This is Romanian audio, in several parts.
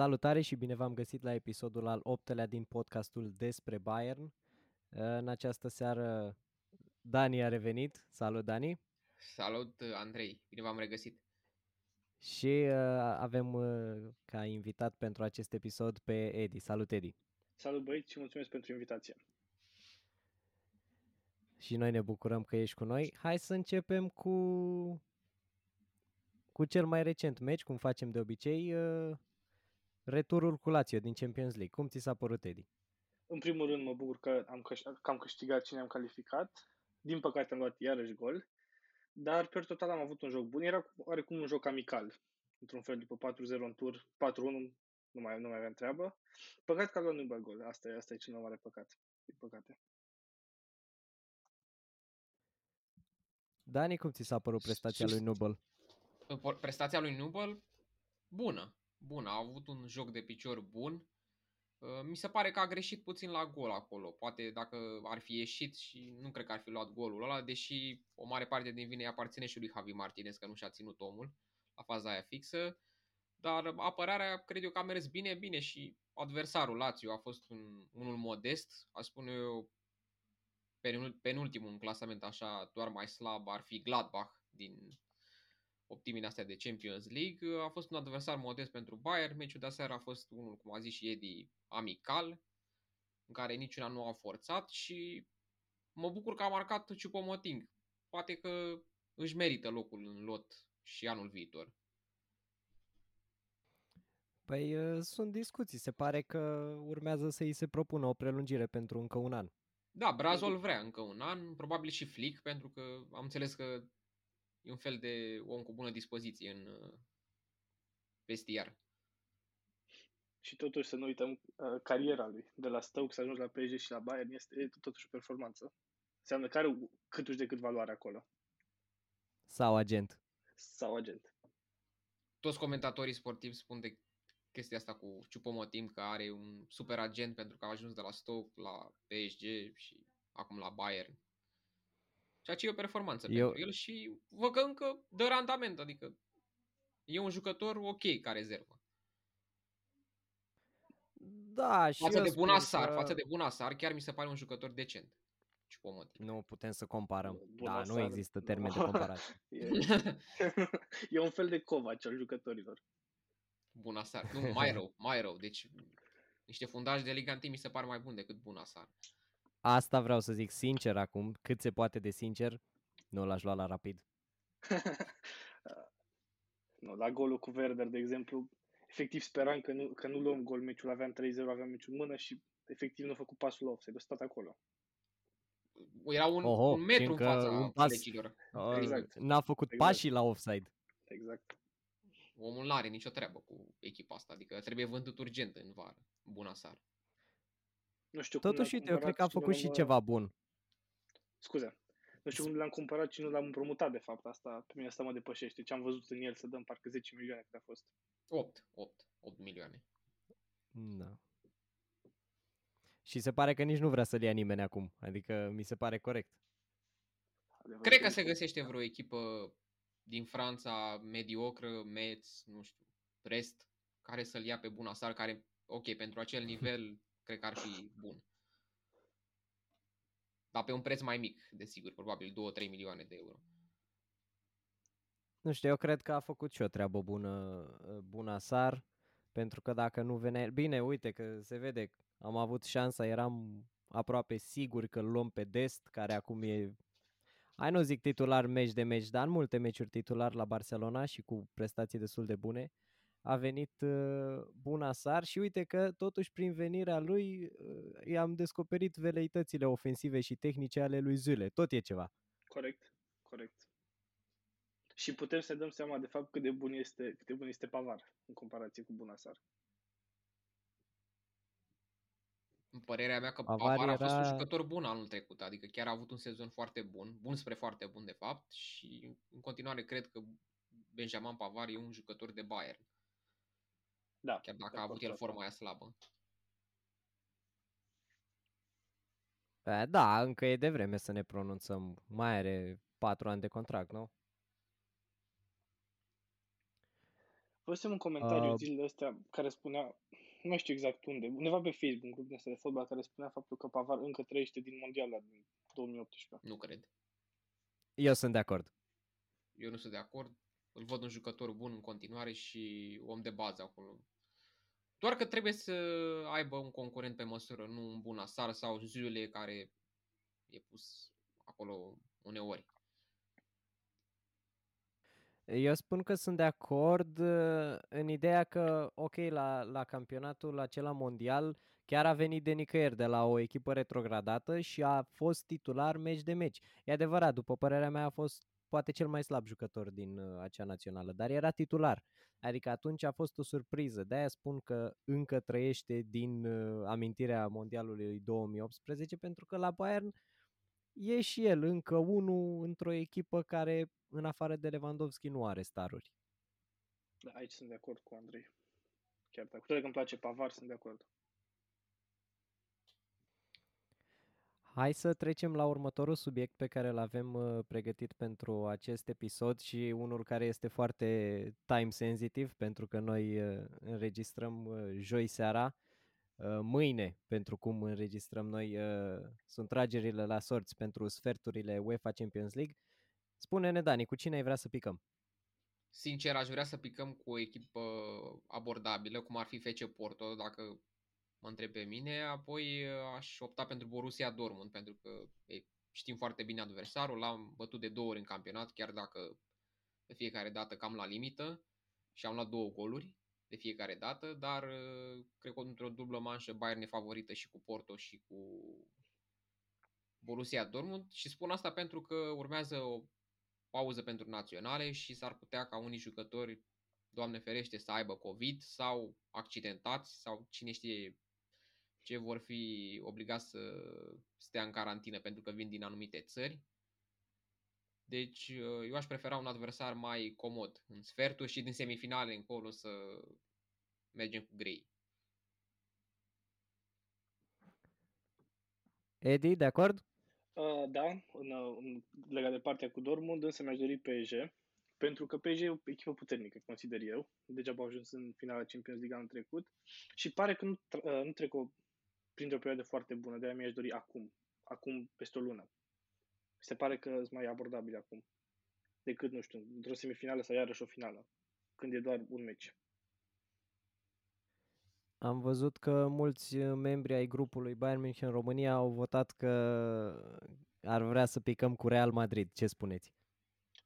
Salutare și bine v-am găsit la episodul al optelea din podcastul despre Bayern. În această seară Dani a revenit. Salut Dani! Salut Andrei, bine v-am regăsit! Și uh, avem uh, ca invitat pentru acest episod pe Edi. Salut Edi! Salut băieți și mulțumesc pentru invitație! Și noi ne bucurăm că ești cu noi. Hai să începem cu cu cel mai recent meci, cum facem de obicei, uh, returul cu Lazio din Champions League. Cum ți s-a părut, Edi? În primul rând mă bucur că am, câș- că am câștigat și ne-am calificat. Din păcate am luat iarăși gol, dar per total am avut un joc bun. Era oarecum un joc amical, într-un fel, după 4-0 în tur, 4-1, nu mai, nu mai aveam treabă. Păcat că a luat nu gol, asta e, asta e cel mai mare păcat, din păcate. Dani, cum ți s-a părut prestația lui Nubel? Prestația lui Nubel? Bună bun, a avut un joc de picior bun. Uh, mi se pare că a greșit puțin la gol acolo. Poate dacă ar fi ieșit și nu cred că ar fi luat golul ăla, deși o mare parte din vine aparține și lui Javi Martinez, că nu și-a ținut omul la faza aia fixă. Dar apărarea cred eu că a mers bine, bine și adversarul Lazio a fost un, unul modest, aș spune eu penultimul în clasament așa, doar mai slab ar fi Gladbach din optimile astea de Champions League. A fost un adversar modest pentru Bayern. Meciul de aseară a fost unul, cum a zis și Edi, amical, în care niciuna nu a forțat și mă bucur că a marcat Ciupomoting. Poate că își merită locul în lot și anul viitor. Păi sunt discuții. Se pare că urmează să îi se propună o prelungire pentru încă un an. Da, Brazol vrea încă un an, probabil și Flick, pentru că am înțeles că E un fel de om cu bună dispoziție în uh, vestiar. Și totuși să nu uităm uh, cariera lui. De la Stoke să ajungi la PSG și la Bayern este totuși o performanță. Înseamnă că are câtuși de cât valoare acolo. Sau agent. Sau agent. Toți comentatorii sportivi spun de chestia asta cu Ciupomotim că are un super agent pentru că a ajuns de la Stoke la PSG și acum la Bayern. Ceea ce e o performanță Eu... pentru el și văd că încă dă randament, adică e un jucător ok ca rezervă. Da, și față de Bunasar, că... față de Bunasar, chiar mi se pare un jucător decent. Nu putem să comparăm. Bunasar, da, nu există termen de comparație. e, e un fel de covaci al jucătorilor. Bunasar. Nu, mai rău, mai rău. Deci niște fundași de Liga 1 mi se par mai bun decât Bunasar. Asta vreau să zic sincer acum, cât se poate de sincer, nu l-aș lua la rapid. nu, la golul cu Werder, de exemplu, efectiv speram că nu, că nu luăm gol meciul, aveam 3-0, aveam meciul în mână și efectiv nu a făcut pasul la offside, a stat acolo. Era un, Oho, un metru în fața un pas, legilor. Exact. N-a făcut exact. pașii la offside. Exact. Omul nu are nicio treabă cu echipa asta, adică trebuie vândut urgent în vară. Bună seară. Nu știu Totuși, uite, eu cred că a făcut și ceva bun. Scuze. Nu știu cum l-am cumpărat și nu l-am împrumutat, de fapt. Asta, pe mine asta mă depășește. Ce am văzut în el să dăm parcă 10 milioane cât a fost. 8, 8, 8 milioane. Da. Și se pare că nici nu vrea să-l ia nimeni acum. Adică mi se pare corect. Adevărat. Cred că se găsește vreo echipă din Franța mediocră, Metz, nu știu, Rest, care să-l ia pe Bunasar, care, ok, pentru acel nivel cred că ar fi bun. Dar pe un preț mai mic, desigur, probabil 2-3 milioane de euro. Nu știu, eu cred că a făcut și o treabă bună, bună Sar, pentru că dacă nu venea... Bine, uite că se vede, am avut șansa, eram aproape sigur că îl luăm pe Dest, care acum e, hai nu zic titular meci de meci, dar în multe meciuri titular la Barcelona și cu prestații destul de bune a venit uh, Bunasar și uite că totuși prin venirea lui uh, i-am descoperit veleitățile ofensive și tehnice ale lui Zule. Tot e ceva. Corect, corect. Și putem să dăm seama de fapt cât de bun este, cât de bun este Pavar în comparație cu Bunasar. În părerea mea că Pavar, Pavar a fost un jucător bun anul trecut, adică chiar a avut un sezon foarte bun, bun spre foarte bun de fapt și în continuare cred că Benjamin Pavar e un jucător de Bayern. Da, chiar dacă a avut el forma aia slabă. Da, încă e de vreme să ne pronunțăm. Mai are patru ani de contract, nu? Văzusem un comentariu Uh, zilele astea care spunea, nu mai știu exact unde, undeva pe Facebook, un grup din ăsta de fotbal care spunea faptul că Pavar încă trăiește din mondiala din 2018. Nu cred. Eu sunt de acord. Eu nu sunt de acord. Îl văd un jucător bun în continuare și om de bază acolo. Doar că trebuie să aibă un concurent pe măsură, nu un bun asar sau Zule care e pus acolo uneori. Eu spun că sunt de acord uh, în ideea că, ok, la, la campionatul acela mondial chiar a venit de nicăieri, de la o echipă retrogradată și a fost titular meci de meci. E adevărat, după părerea mea a fost poate cel mai slab jucător din uh, acea națională, dar era titular. Adică atunci a fost o surpriză. De-aia spun că încă trăiește din uh, amintirea mondialului 2018, pentru că la Bayern e și el încă unul într-o echipă care, în afară de Lewandowski, nu are staruri. Da, aici sunt de acord cu Andrei. Chiar dacă, cu toate că îmi place Pavar, sunt de acord. Hai să trecem la următorul subiect pe care îl avem uh, pregătit pentru acest episod și unul care este foarte time sensitive pentru că noi uh, înregistrăm uh, joi seara. Uh, Mâine, pentru cum înregistrăm noi, uh, sunt tragerile la sorți pentru sferturile UEFA Champions League. Spune-ne, Dani, cu cine ai vrea să picăm? Sincer, aș vrea să picăm cu o echipă abordabilă, cum ar fi FC Porto, dacă mă întreb pe mine, apoi uh, aș opta pentru Borussia Dortmund, pentru că ei, știm foarte bine adversarul, l-am bătut de două ori în campionat, chiar dacă de fiecare dată cam la limită și am luat două goluri de fiecare dată, dar uh, cred că într-o dublă manșă Bayern e favorită și cu Porto și cu Borussia Dortmund și spun asta pentru că urmează o pauză pentru naționale și s-ar putea ca unii jucători, Doamne ferește, să aibă COVID sau accidentați sau cine știe ce vor fi obligați să stea în carantină pentru că vin din anumite țări. Deci eu aș prefera un adversar mai comod în sfertul și din semifinale încolo să mergem cu grei. Edi, de acord? Uh, da, în, în, legat de partea cu Dortmund, însă mi-aș dori PSG, pentru că PSG e o echipă puternică, consider eu. Degeaba au ajuns în finala Champions League anul trecut și pare că nu, uh, nu trec o, printr-o perioadă foarte bună, de-aia mi-aș dori acum, acum peste o lună. Mi se pare că sunt mai abordabil acum decât, nu știu, într-o semifinală sau iarăși o finală, când e doar un meci. Am văzut că mulți membri ai grupului Bayern München România au votat că ar vrea să picăm cu Real Madrid. Ce spuneți?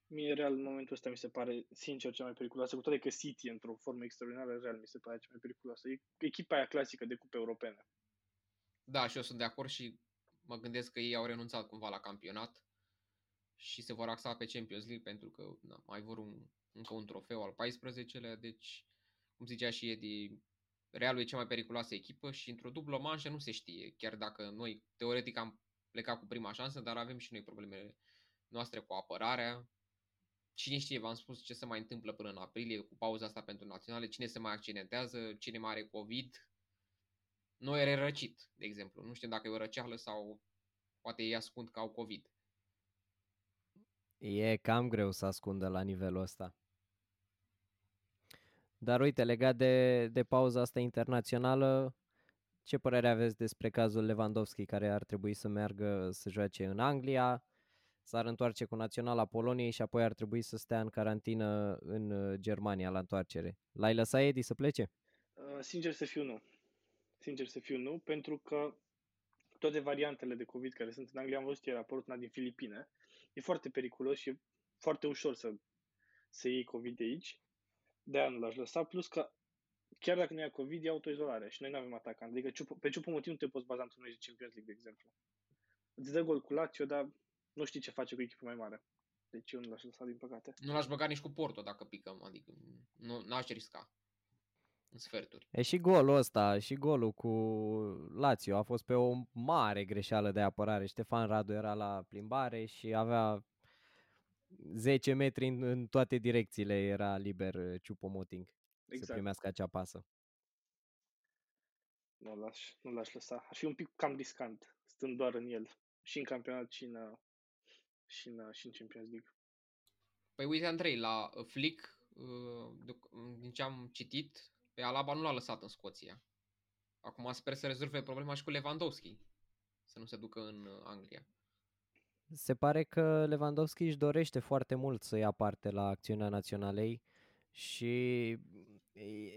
Mie Real în momentul ăsta mi se pare sincer cea mai periculoasă, cu toate că City într-o formă extraordinară, Real mi se pare cea mai periculoasă. E echipa aia clasică de cupe europene. Da, și eu sunt de acord și mă gândesc că ei au renunțat cumva la campionat și se vor axa pe Champions League pentru că na, mai vor un, încă un trofeu al 14-lea, deci, cum zicea și Edi, Realul e cea mai periculoasă echipă și într-o dublă manșă nu se știe, chiar dacă noi teoretic am plecat cu prima șansă, dar avem și noi problemele noastre cu apărarea. Cine știe, v-am spus ce se mai întâmplă până în aprilie cu pauza asta pentru naționale, cine se mai accidentează, cine mai are COVID. Noi e răcit, de exemplu. Nu știu dacă e o răceală sau poate ei ascund că au COVID. E cam greu să ascundă la nivelul ăsta. Dar uite, legat de, de pauza asta internațională, ce părere aveți despre cazul Lewandowski, care ar trebui să meargă să joace în Anglia, s-ar întoarce cu naționala Poloniei și apoi ar trebui să stea în carantină în uh, Germania la întoarcere. L-ai lăsat Edi să plece? Uh, sincer să fiu nu. Sincer să fiu nu, pentru că toate variantele de COVID care sunt în Anglia, am văzut ieri raportul una din Filipine, e foarte periculos și e foarte ușor să, să iei COVID de aici. De aia nu l-aș lăsa, plus că chiar dacă nu ia COVID, e autoizolare și noi nu avem atacant. Adică pe ce motiv nu te poți baza într-un meci de Champions League, de exemplu. Îți dă gol cu Lazio, dar nu știi ce face cu echipă mai mare. Deci eu nu l-aș lăsa, din păcate. Nu l-aș băga nici cu Porto dacă picăm, adică nu aș risca în sferturi. E și golul ăsta, și golul cu Lazio a fost pe o mare greșeală de apărare. Ștefan Radu era la plimbare și avea 10 metri în, în toate direcțiile era liber Ciupomoting exact. să primească acea pasă. Nu l-aș, nu l-aș lăsa. Ar fi un pic cam riscant, stând doar în el. Și în campionat și în, și în, și în Champions League. Păi uite, Andrei, la Flick uh, din ce am citit, pe Alaba nu l-a lăsat în Scoția. Acum sper să rezolve problema și cu Lewandowski, să nu se ducă în uh, Anglia. Se pare că Lewandowski își dorește foarte mult să ia parte la acțiunea naționalei și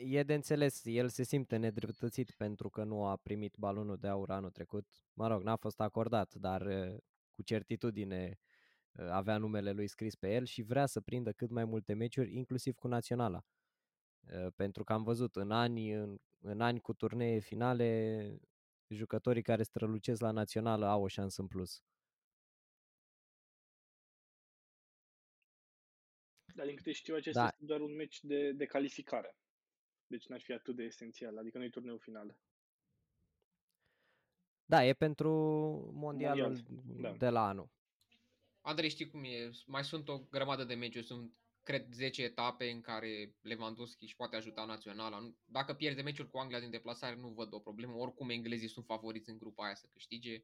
e de înțeles, el se simte nedreptățit pentru că nu a primit balonul de aur anul trecut. Mă rog, n-a fost acordat, dar cu certitudine avea numele lui scris pe el și vrea să prindă cât mai multe meciuri, inclusiv cu naționala. Pentru că am văzut în ani, în, în ani cu turnee finale, jucătorii care strălucesc la națională au o șansă în plus. Dar din câte știu, acesta da. este doar un meci de, de calificare. Deci n-ar fi atât de esențial, adică nu e turneul final. Da, e pentru mondialul Mondial, da. de la anul. Andrei, știi cum e? Mai sunt o grămadă de meciuri, sunt cred 10 etape în care Lewandowski își poate ajuta naționala. Dacă pierde meciul cu Anglia din deplasare, nu văd o problemă. Oricum englezii sunt favoriți în grupa aia să câștige.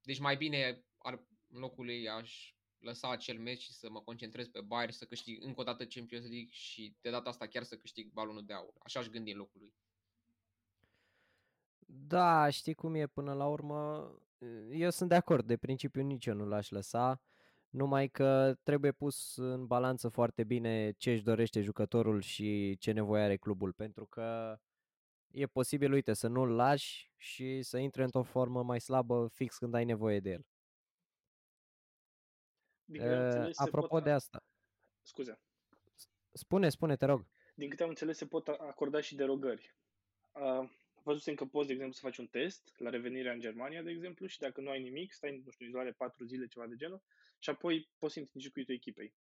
Deci mai bine ar, în locul ei aș lăsa acel meci și să mă concentrez pe Bayern să câștig încă o dată Champions League și de data asta chiar să câștig balonul de aur. Așa aș gândi în locul lui. Da, știi cum e până la urmă. Eu sunt de acord, de principiu nici eu nu l-aș lăsa, numai că trebuie pus în balanță foarte bine ce își dorește jucătorul și ce nevoie are clubul, pentru că e posibil, uite, să nu-l lași și să intre într-o formă mai slabă fix când ai nevoie de el. Din uh, apropo pot... de asta. Scuze. Spune, spune, te rog. Din câte am înțeles, se pot acorda și derogări. Uh, văzusem că poți, de exemplu, să faci un test la revenirea în Germania, de exemplu, și dacă nu ai nimic, stai, nu știu, izolare 4 zile, ceva de genul, și apoi poți să intri în echipei.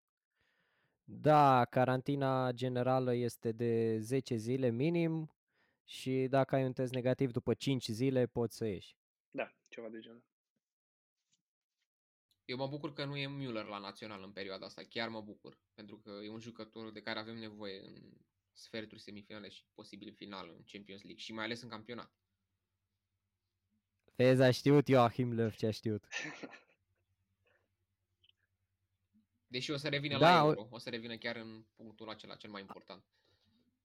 Da, carantina generală este de 10 zile minim și dacă ai un test negativ după 5 zile poți să ieși. Da, ceva de genul. Eu mă bucur că nu e Müller la național în perioada asta, chiar mă bucur, pentru că e un jucător de care avem nevoie în sferturi semifinale și posibil final în Champions League și mai ales în campionat. Vezi, a știut Joachim Löw ce a știut. Deși o să revină da, la Euro, o să revină chiar în punctul acela cel mai important.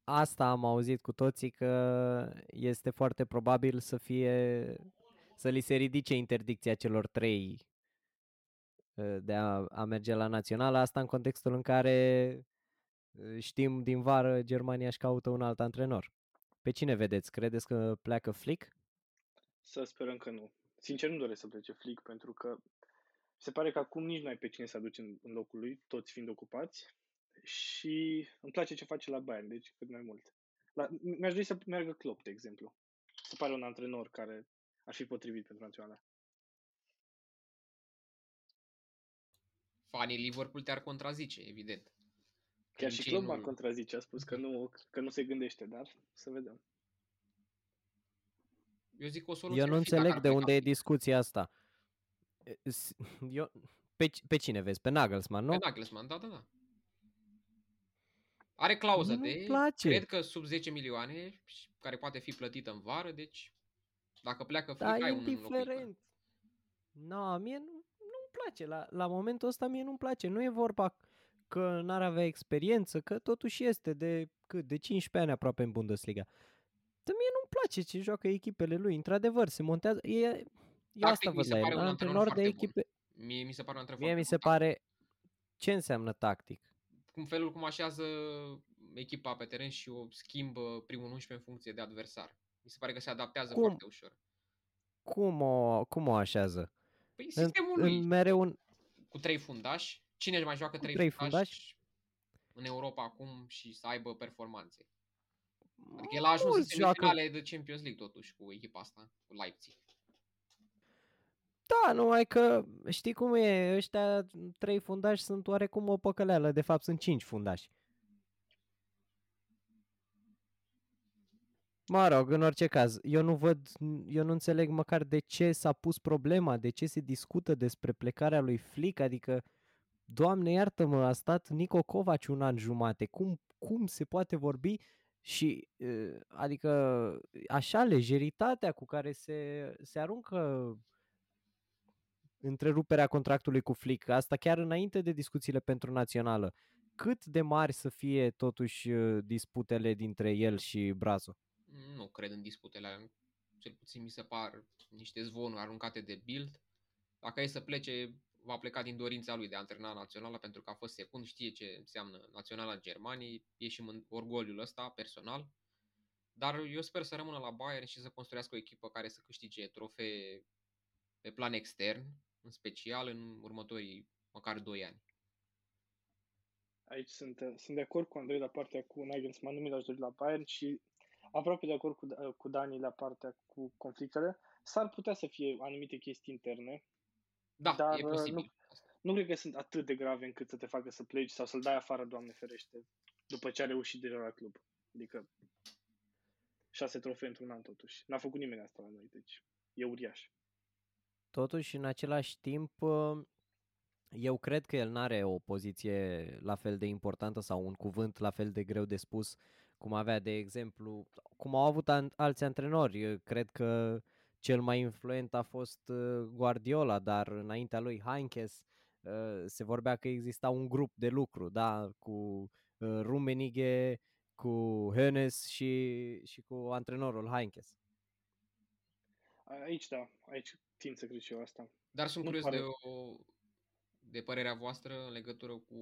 Asta am auzit cu toții că este foarte probabil să fie să li se ridice interdicția celor trei Ă, de a, a merge la națională, asta în contextul în care ă, știm din vară Germania își caută un alt antrenor. Pe cine vedeți? Credeți că pleacă Flick? Să sperăm că nu. Sincer nu doresc să plece Flick pentru că se pare că acum nici nu ai pe cine să aduci în, în locul lui, toți fiind ocupați și îmi place ce face la Bayern, deci cât mai mult. La, mi-aș dori să meargă Klopp, de exemplu. Se pare un antrenor care ar fi potrivit pentru naționala. fanii Liverpool te-ar contrazice, evident. Chiar și Klopp nu... contrazice, a spus că nu, că nu se gândește, dar să vedem. Eu zic o soluție. Eu nu înțeleg de unde e discuția asta. Eu, pe, pe cine vezi? Pe Nagelsmann, nu? Pe Nagelsmann, da, da, da. Are clauză nu de, place. cred că sub 10 milioane, care poate fi plătită în vară, deci dacă pleacă da, ai un indiferent. Nu, no, mie nu, place. La, la momentul ăsta mie nu-mi place. Nu e vorba că n-ar avea experiență, că totuși este de cât? De 15 ani aproape în Bundesliga. Dar mie nu-mi place ce joacă echipele lui. Într-adevăr, se montează... E, eu asta văd la el. Antrenor de echipe... Bun. Mie mi se pare un antrenor Mie mi se pare... Ce înseamnă tactic? Cum felul cum așează echipa pe teren și o schimbă primul 11 în funcție de adversar. Mi se pare că se adaptează cum? foarte ușor. Cum o, cum o așează? Păi sistemul în, lui. Mereu un... Cu trei fundași. Cine mai joacă trei, trei fundași, fundași în Europa acum și să aibă performanțe? Adică el a ajuns în semifinale joacă... de Champions League totuși cu echipa asta, cu Leipzig. Da, numai că știi cum e, ăștia trei fundași sunt oarecum o păcăleală, de fapt sunt cinci fundași. Mă rog, în orice caz, eu nu văd, eu nu înțeleg măcar de ce s-a pus problema, de ce se discută despre plecarea lui Flick, adică, Doamne iartă-mă, a stat Nico Kovac un an jumate, cum, cum se poate vorbi și, adică, așa, lejeritatea cu care se, se aruncă întreruperea contractului cu Flick, asta chiar înainte de discuțiile pentru națională. cât de mari să fie totuși uh, disputele dintre el și Brazo? Nu cred în disputele alea. Cel puțin mi se par niște zvonuri aruncate de Bild. Dacă e să plece, va pleca din dorința lui de a antrena naționala pentru că a fost secund, știe ce înseamnă naționala Germaniei, e și orgoliul ăsta personal. Dar eu sper să rămână la Bayern și să construiască o echipă care să câștige trofee pe plan extern, în special în următorii măcar 2 ani. Aici sunt, sunt de acord cu Andrei la partea cu Nagelsmann, nu mi l-aș dori la Bayern și aproape de acord cu, cu Dani la partea cu conflictele. S-ar putea să fie anumite chestii interne. Da, dar e posibil. Nu, nu cred că sunt atât de grave încât să te facă să pleci sau să-l dai afară, Doamne ferește, după ce a reușit deja la club. Adică șase trofee într-un an totuși. N-a făcut nimeni asta la noi, deci e uriaș. Totuși, în același timp, eu cred că el nu are o poziție la fel de importantă sau un cuvânt la fel de greu de spus cum avea, de exemplu, cum au avut alți antrenori. Cred că cel mai influent a fost uh, Guardiola, dar înaintea lui Heinkes uh, se vorbea că exista un grup de lucru, da, cu uh, Rummenigge, cu Hönes și, și cu antrenorul Heinkes. Aici da, aici tind să cred și eu asta. Dar sunt curios pare... de, o, de părerea voastră în legătură cu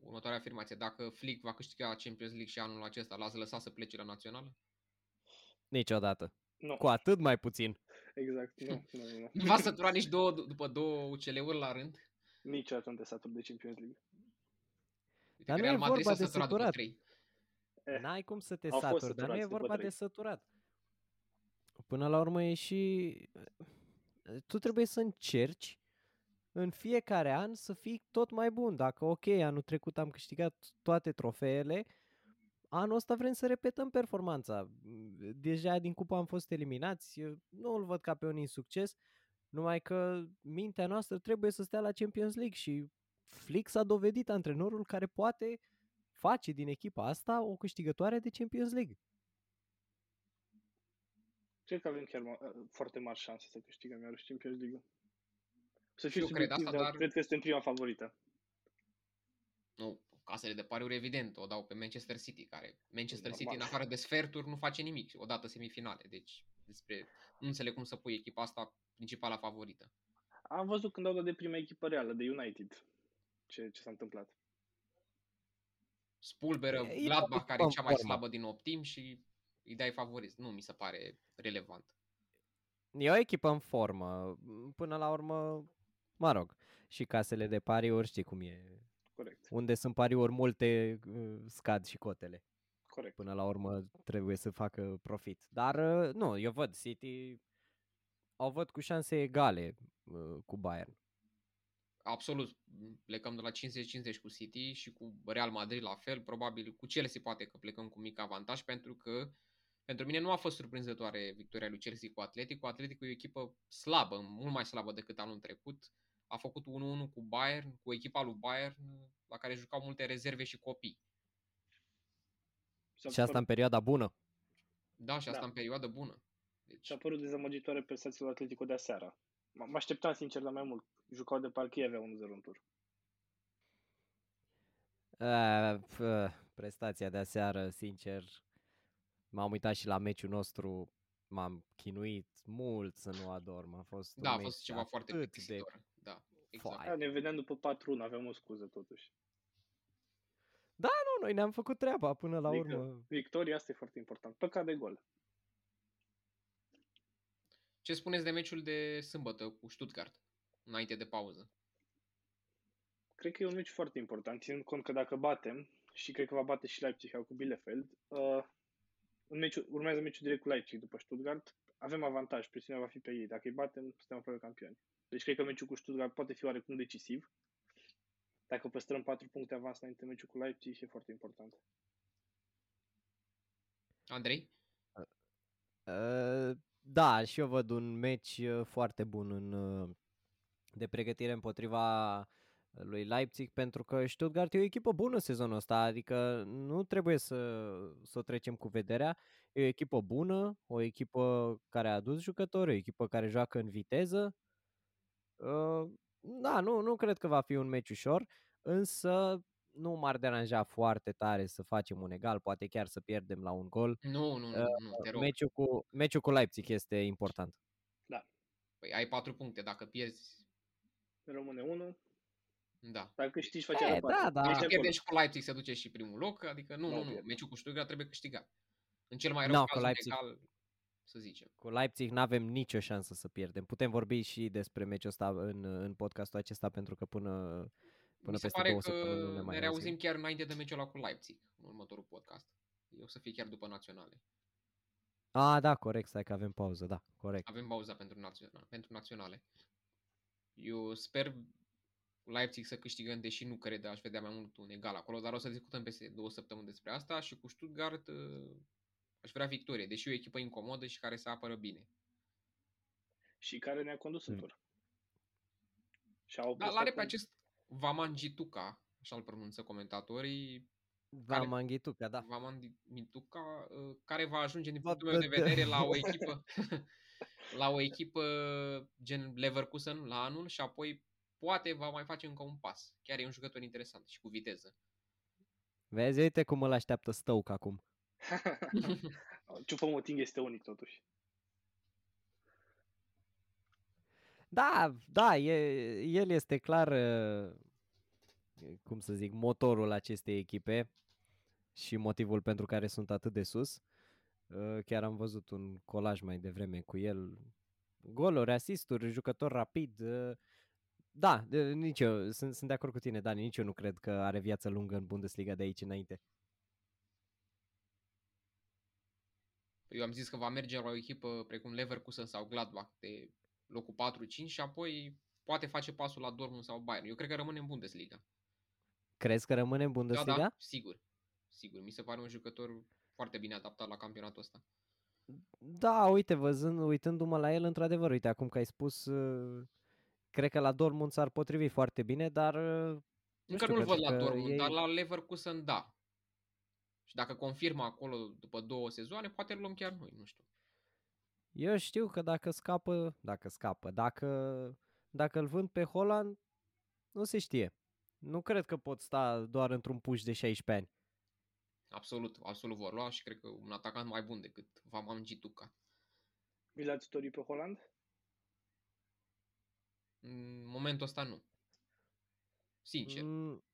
următoarea afirmație. Dacă Flick va câștiga Champions League și anul acesta, l-ați lăsat să plece la națională? Niciodată. Nu. Cu atât mai puțin. Exact, nu. nu, nu. nu. Va sătura nici două, după două UCL-uri la rând? Niciodată nu te satur de Champions League. Dar nu e vorba de săturat. Eh, N-ai cum să te saturi, dar nu e vorba de săturat. Până la urmă e și... Tu trebuie să încerci în fiecare an să fii tot mai bun. Dacă, ok, anul trecut am câștigat toate trofeele, anul ăsta vrem să repetăm performanța. Deja din cupă am fost eliminați, nu îl văd ca pe un insucces, numai că mintea noastră trebuie să stea la Champions League și Flick s-a dovedit antrenorul care poate face din echipa asta o câștigătoare de Champions League. Cred că avem chiar ma- foarte mari șanse să câștigăm iarăși Champions League. Să fiu cred asta, dar... cred că este prima favorită. Nu, casele de pariuri evident o dau pe Manchester City, care Manchester City în afară de sferturi nu face nimic, odată semifinale, deci despre nu înțeleg cum să pui echipa asta principala favorită. Am văzut când au dat de prima echipă reală, de United, ce, ce s-a întâmplat. Spulberă, Gladbach, care e cea mai slabă din optim și îi dai favorit. Nu mi se pare relevant. E o echipă în formă. Până la urmă, mă rog, și casele de pariuri știi cum e. Corect. Unde sunt pariuri multe, uh, scad și cotele. Corect. Până la urmă trebuie să facă profit. Dar uh, nu, eu văd City au văd cu șanse egale uh, cu Bayern. Absolut. Plecăm de la 50-50 cu City și cu Real Madrid la fel. Probabil cu Chelsea poate că plecăm cu mic avantaj pentru că pentru mine nu a fost surprinzătoare victoria lui Chelsea cu Atletico. Atletico e o echipă slabă, mult mai slabă decât anul trecut. A făcut 1-1 cu Bayern, cu echipa lui Bayern, la care jucau multe rezerve și copii. Și asta în perioada bună. Da, și asta da. în perioadă bună. Deci... Și a părut dezamăgitoare prestațiile Atletico de aseară. Mă așteptam sincer la mai mult. Jucau de parcă ei avea 1-0 în tur. Uh, prestația de aseară, sincer, m-am uitat și la meciul nostru, m-am chinuit mult să nu adorm. A fost da, a fost ceva foarte de... Da, exact. Da, ne vedeam după 4-1, aveam o scuză totuși. Da, nu, noi ne-am făcut treaba până la adică, urmă. Victoria asta e foarte important. Păcat de gol. Ce spuneți de meciul de sâmbătă cu Stuttgart, înainte de pauză? Cred că e un meci foarte important, ținând cont că dacă batem, și cred că va bate și Leipzig cu Bielefeld, uh, în meciul, urmează meciul direct cu Leipzig după Stuttgart, avem avantaj, presiunea va fi pe ei. Dacă îi batem, suntem aproape campioni. Deci cred că meciul cu Stuttgart poate fi oarecum decisiv. Dacă păstrăm 4 puncte avans înainte meciul cu Leipzig, e foarte important. Andrei? Uh, da, și eu văd un meci uh, foarte bun în, uh, de pregătire împotriva lui Leipzig pentru că Stuttgart e o echipă bună sezonul ăsta, adică nu trebuie să, să o trecem cu vederea. E o echipă bună, o echipă care a adus jucători, o echipă care joacă în viteză. Uh, da, nu, nu cred că va fi un meci ușor, însă nu m-ar deranja foarte tare să facem un egal, poate chiar să pierdem la un gol. Nu, nu, nu, nu te rog. Meciul cu, meciul cu Leipzig este important. Păi ai patru puncte, dacă pierzi, Rămâne unul. da. Dacă câștigi, faci E, la patru. da, da. Ești Dacă acolo. pierde și cu Leipzig se duce și primul loc, adică nu, Nu nu, nu, pierde. meciul cu Stuttgart trebuie câștigat. În cel mai rău No, caz, cu un Leipzig. egal, să zicem. Cu Leipzig nu avem nicio șansă să pierdem. Putem vorbi și despre meciul ăsta în, în podcastul acesta pentru că până, până Mi se peste pare două că săptămâni nu ne mai ne reauzim auzim. chiar înainte de meciul ăla cu Leipzig, în următorul podcast. Eu o să fie chiar după naționale. A, da, corect, stai că avem pauză, da, corect. Avem pauza pentru, naționale, pentru naționale. Eu sper Leipzig să câștigăm, deși nu cred, aș vedea mai mult un egal acolo, dar o să discutăm peste două săptămâni despre asta și cu Stuttgart uh, aș vrea victorie, deși e o echipă incomodă și care se apără bine. Și care ne-a condus în Mm. tur. Și au Dar prestat l-are pe în- acest Vaman Gituca, așa îl pronunță comentatorii, Da, Manghituca, da. Vaman Mituca, uh, care va ajunge din Bă, punctul meu de bă, bă. vedere la o echipă la o echipă gen Leverkusen la anul și apoi poate va mai face încă un pas. Chiar e un jucător interesant și cu viteză. Vezi, uite cum îl așteaptă Stoke acum. Ciupomoting este unic totuși. Da, da, e, el este clar, uh, cum să zic, motorul acestei echipe și motivul pentru care sunt atât de sus. Uh, Chiar am văzut un colaj mai devreme cu el. Goluri, asisturi, jucător rapid. uh, Da, de- nici eu, sunt, sunt de acord cu tine, Dani, nici eu nu cred că are viață lungă în Bundesliga de aici înainte. Eu am zis că va merge la o echipă precum Leverkusen sau Gladbach de locul 4-5 și apoi poate face pasul la Dortmund sau Bayern. Eu cred că rămâne în Bundesliga. Crezi că rămâne în Da, Bundesliga? da, sigur. Sigur, mi se pare un jucător foarte bine adaptat la campionatul ăsta. Da, uite, văzând, uitându-mă la el, într-adevăr, uite, acum că ai spus, uh, cred că la Dortmund s-ar potrivi foarte bine, dar uh, nu Încă știu, nu-l văd pentru la că Dortmund, ei- dar la Leverkusen da. Și dacă confirmă acolo după două sezoane, poate îl luăm chiar noi, nu știu. Eu știu că dacă scapă, dacă scapă, dacă, dacă îl vând pe Holland, nu se știe. Nu cred că pot sta doar într-un puș de 16 ani. Absolut, absolut vor lua și cred că un atacant mai bun decât Vaman Gituca. Mi l-ați dorit pe Holland? În momentul ăsta nu. Sincer. Mm,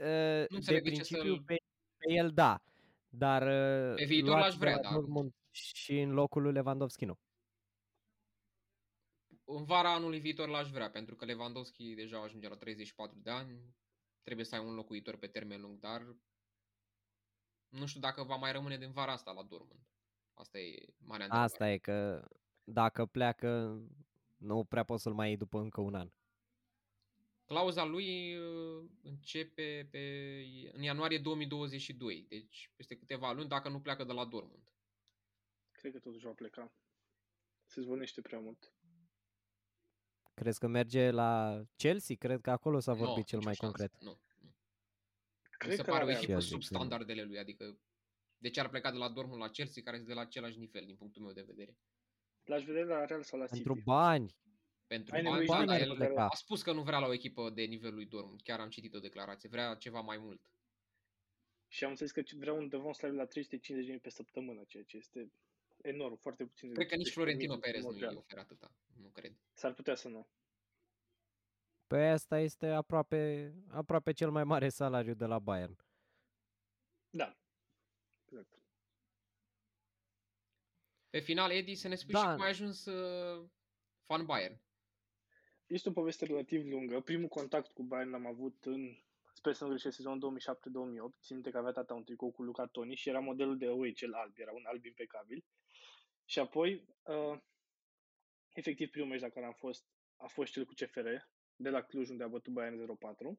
uh, Nu de înțeleg de ce principiu să-l- pe, pe el da, dar uh, Pe viitor luat l-aș de vrea, la dar- Dortmund și în locul lui Lewandowski nu. În vara anului viitor l-aș vrea, pentru că Lewandowski deja ajunge la 34 de ani. Trebuie să ai un locuitor pe termen lung, dar nu știu dacă va mai rămâne din vara asta la Dortmund. Asta e marea întrebare. Asta e că dacă pleacă, nu prea poți să-l mai iei după încă un an. Clauza lui uh, începe pe, în ianuarie 2022, deci peste câteva luni, dacă nu pleacă de la Dortmund. Cred că totuși va pleca. Se zvonește prea mult. Crezi că merge la Chelsea? Cred că acolo s-a Nu, vorbit cel nicio mai șansă. concret. Nu, nu. Mi Cred se că pare o la Și echipă eu Real. sub zic că nu. standardele lui, adică de ce ar pleca de la Dortmund la Chelsea, care este de la același nivel, din punctul meu de vedere. L-aș vedea la Real sau la City. Pentru bani. Pentru Ai bani, nevoie de da, bani el ar pleca. a spus că nu vrea la o echipă de nivelul lui Dortmund. Chiar am citit o declarație. Vrea ceva mai mult. Și am înțeles că vrea un Devon Slav la 350.000 pe săptămână, ceea ce este enorm, foarte puțin. Cred că nici 300.000 Florentino în Perez mod nu îi real. oferă atâta. Nu cred. S-ar putea să nu. Pe asta este aproape, aproape cel mai mare salariu de la Bayern. Da. Exact. Pe final, Edi, să ne spui Da. și cum ai ajuns uh, fan Bayern. Este o poveste relativ lungă. Primul contact cu Bayern l-am avut în, sper să nu greșesc, sezonul 2007-2008. Țin minte că avea tata un tricou cu Luca Toni și era modelul de away, cel alb, era un alb impecabil. Și apoi, uh, efectiv, primul meci la care am fost a fost cel cu CFR, de la Cluj, unde a bătut Bayern 0-4.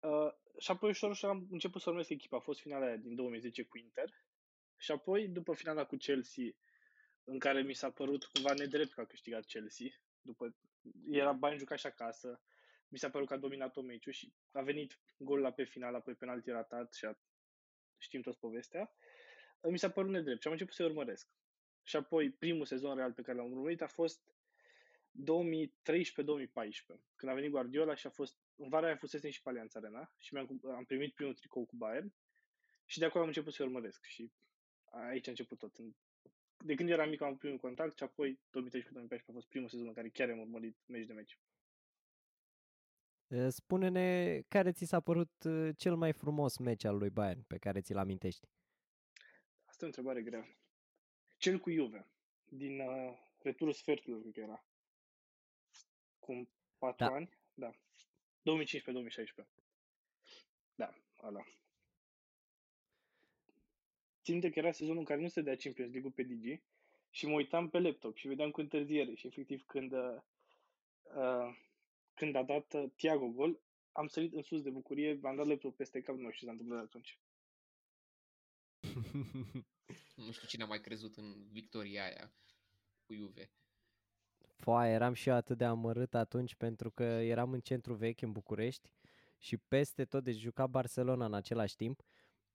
Uh, și apoi ușor, ușor am început să urmăresc echipa. A fost finala aia din 2010 cu Inter. Și apoi, după finala cu Chelsea, în care mi s-a părut cumva nedrept că a câștigat Chelsea, după era Bayern jucat și acasă, mi s-a părut că a dominat-o meciul și a venit golul la pe final, apoi penalti ratat și a, știm toți povestea. Mi s-a părut nedrept și am început să-i urmăresc. Și apoi primul sezon real pe care l-am urmărit a fost 2013-2014, când a venit Guardiola și a fost, în vara aia fusese și pe Allianz Arena și mi-am, am primit primul tricou cu Bayern și de acolo am început să urmăresc și aici a început tot. De când eram mic am primul contact și apoi 2013-2014 a fost primul sezon în care chiar am urmărit meci de meci. Spune-ne care ți s-a părut cel mai frumos meci al lui Bayern pe care ți-l amintești? Asta e o întrebare grea. Cel cu Juve, din uh, returul sfertului, cred că era. Cum 4 da. ani? Da. 2015-2016. Da, ăla. Țin că era sezonul în care nu se dea Champions League pe DG și mă uitam pe laptop și vedeam cu întârziere și efectiv când uh, uh, când a dat uh, Thiago gol, am sărit în sus de bucurie, am dat laptop peste cap, nu știu ce s-a întâmplat atunci. nu știu cine a mai crezut în victoria aia cu Juve. Foaia, eram și eu atât de amărât atunci pentru că eram în centru vechi în București și peste tot, deci juca Barcelona în același timp.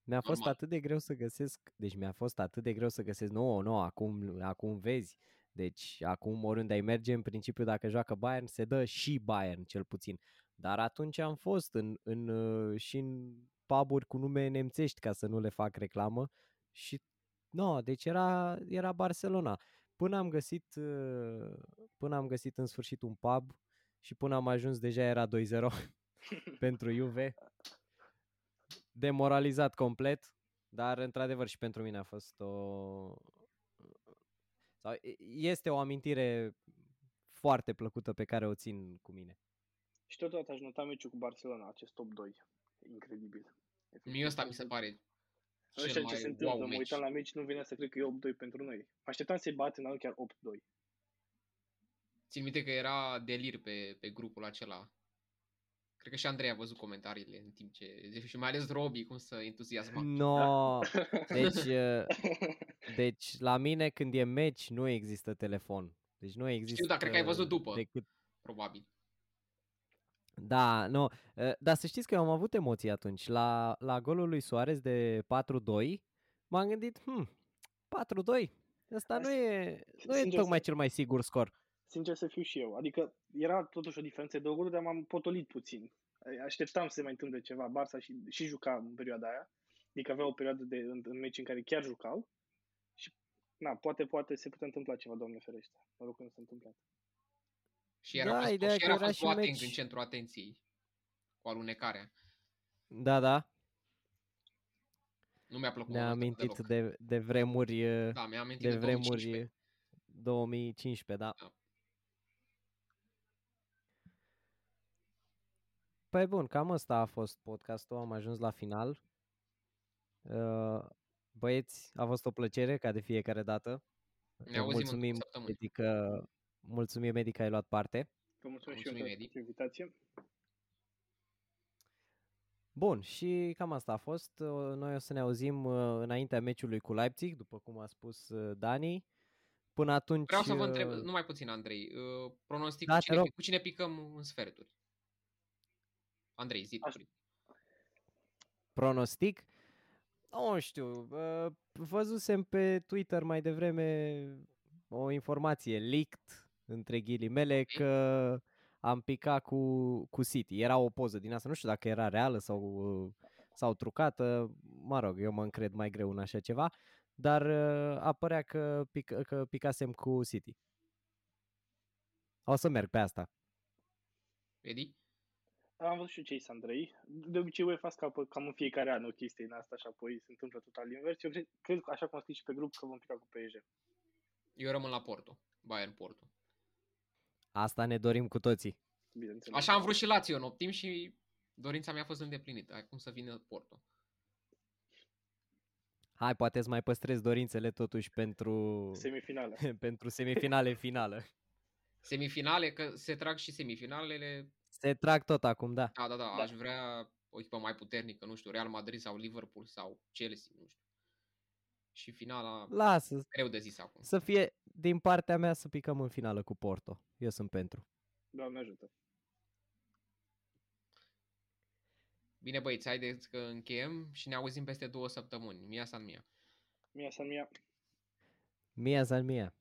Mi-a fost Normal. atât de greu să găsesc, deci mi-a fost atât de greu să găsesc, nu, nu, acum, acum vezi, deci acum oriunde ai merge, în principiu dacă joacă Bayern, se dă și Bayern cel puțin. Dar atunci am fost în, în, uh, și în puburi cu nume nemțești ca să nu le fac reclamă și no, deci era, era Barcelona. Până am găsit uh, până am găsit în sfârșit un pub și până am ajuns deja era 2-0 pentru Juve. Demoralizat complet, dar într-adevăr și pentru mine a fost o sau este o amintire foarte plăcută pe care o țin cu mine. Și totodată aș nota meciul cu Barcelona, acest top 2. Incredibil. Mie ăsta mi se pare nu știu ce se întâmplă, wow mă uitam la meci, nu venea să cred că e 8-2 pentru noi. Așteptam să-i bat în chiar 8-2. Țin minte că era delir pe, pe grupul acela. Cred că și Andrei a văzut comentariile în timp ce... Și mai ales Robi, cum să entuziasma. No, deci, uh, deci la mine când e meci nu există telefon. Deci nu există... Știu, dar cred că ai văzut după. Decât... Probabil. Da, nu. Ă, dar să știți că eu am avut emoții atunci. La, la golul lui Suarez de 4-2, m-am gândit, hmm, 4-2? Asta nu e, nu e tocmai cel mai sigur scor. Sincer să fiu și eu. Adică era totuși o diferență de goluri, dar m-am potolit puțin. Așteptam să se mai întâmple ceva. Barça și, și juca în perioada aia. Adică avea o perioadă de, în, în meci în care chiar jucau. Și, na, poate, poate se putea întâmpla ceva, Doamne ferește. Mă rog că nu s-a întâmplat. Și era, da, fost, ideea și era, era fost și meci... în centrul atenției cu alunecarea. Da, da. Nu mi-a plăcut. Ne-a amintit de, de vremuri, da, mi-a amintit de, de vremuri 2015. 2015, da. da. Păi bun, cam asta a fost podcastul, am ajuns la final. Uh, băieți, a fost o plăcere ca de fiecare dată. Ne auzim mulțumim, adică Mulțumim, Medi, că ai luat parte. Vă mulțumesc și eu pentru invitație. Bun, și cam asta a fost. Noi o să ne auzim uh, înaintea meciului cu Leipzig, după cum a spus uh, Dani. Până atunci... Vreau să vă întreb, uh, numai puțin, Andrei, pronostic da, cu, cine, cu cine picăm în sferturi? Andrei, zi Pronostic? Nu știu, văzusem pe Twitter mai devreme o informație leaked între ghilimele, că am picat cu, cu City. Era o poză din asta, nu știu dacă era reală sau, sau trucată, mă rog, eu mă încred mai greu în așa ceva, dar uh, apărea că, pic, că picasem cu City. O să merg pe asta. Edi? Am văzut și ce Andrei. De obicei UEFA scapă cam în fiecare an o chestie în asta și apoi se întâmplă total invers. Eu cred, cred așa cum am scris și pe grup, că vom pica cu PSG. Eu rămân la Porto, Bayern Porto. Asta ne dorim cu toții. Așa am vrut și Lazio în optim și dorința mea a fost îndeplinită. Acum să vină Porto. Hai, poate să mai păstrezi dorințele totuși pentru semifinale. pentru semifinale finală. Semifinale, că se trag și semifinalele. Se trag tot acum, da. Da, da, da, da. aș vrea o echipă mai puternică, nu știu, Real Madrid sau Liverpool sau Chelsea, nu știu și finala Lasă. greu de zis acum. Să fie din partea mea să picăm în finală cu Porto. Eu sunt pentru. Doamne ajută. Bine băieți, haideți că încheiem și ne auzim peste două săptămâni. Mia San Mia. Mia San Mia. Mia San Mia.